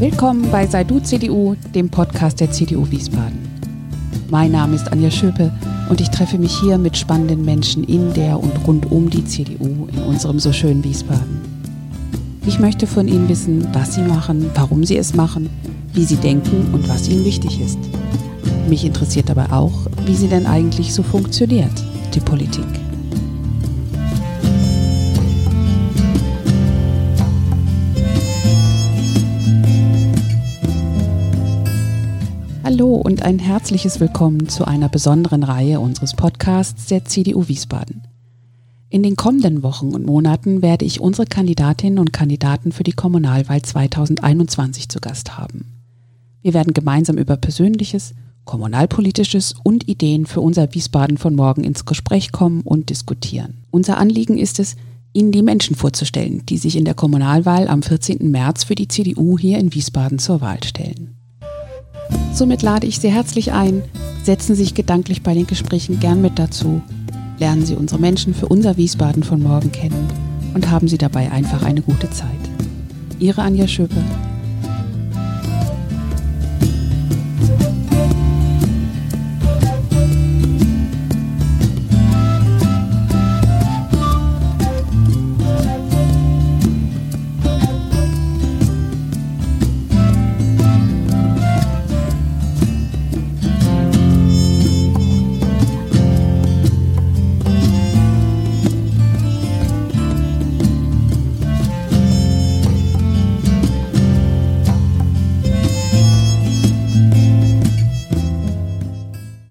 Willkommen bei Sei du CDU, dem Podcast der CDU Wiesbaden. Mein Name ist Anja Schöpe und ich treffe mich hier mit spannenden Menschen in der und rund um die CDU in unserem so schönen Wiesbaden. Ich möchte von Ihnen wissen, was Sie machen, warum Sie es machen, wie Sie denken und was Ihnen wichtig ist. Mich interessiert aber auch, wie sie denn eigentlich so funktioniert, die Politik. Hallo und ein herzliches Willkommen zu einer besonderen Reihe unseres Podcasts der CDU Wiesbaden. In den kommenden Wochen und Monaten werde ich unsere Kandidatinnen und Kandidaten für die Kommunalwahl 2021 zu Gast haben. Wir werden gemeinsam über Persönliches, Kommunalpolitisches und Ideen für unser Wiesbaden von morgen ins Gespräch kommen und diskutieren. Unser Anliegen ist es, Ihnen die Menschen vorzustellen, die sich in der Kommunalwahl am 14. März für die CDU hier in Wiesbaden zur Wahl stellen. Somit lade ich Sie herzlich ein, setzen Sie sich gedanklich bei den Gesprächen gern mit dazu, lernen Sie unsere Menschen für unser Wiesbaden von morgen kennen. Und haben Sie dabei einfach eine gute Zeit. Ihre Anja Schöpe,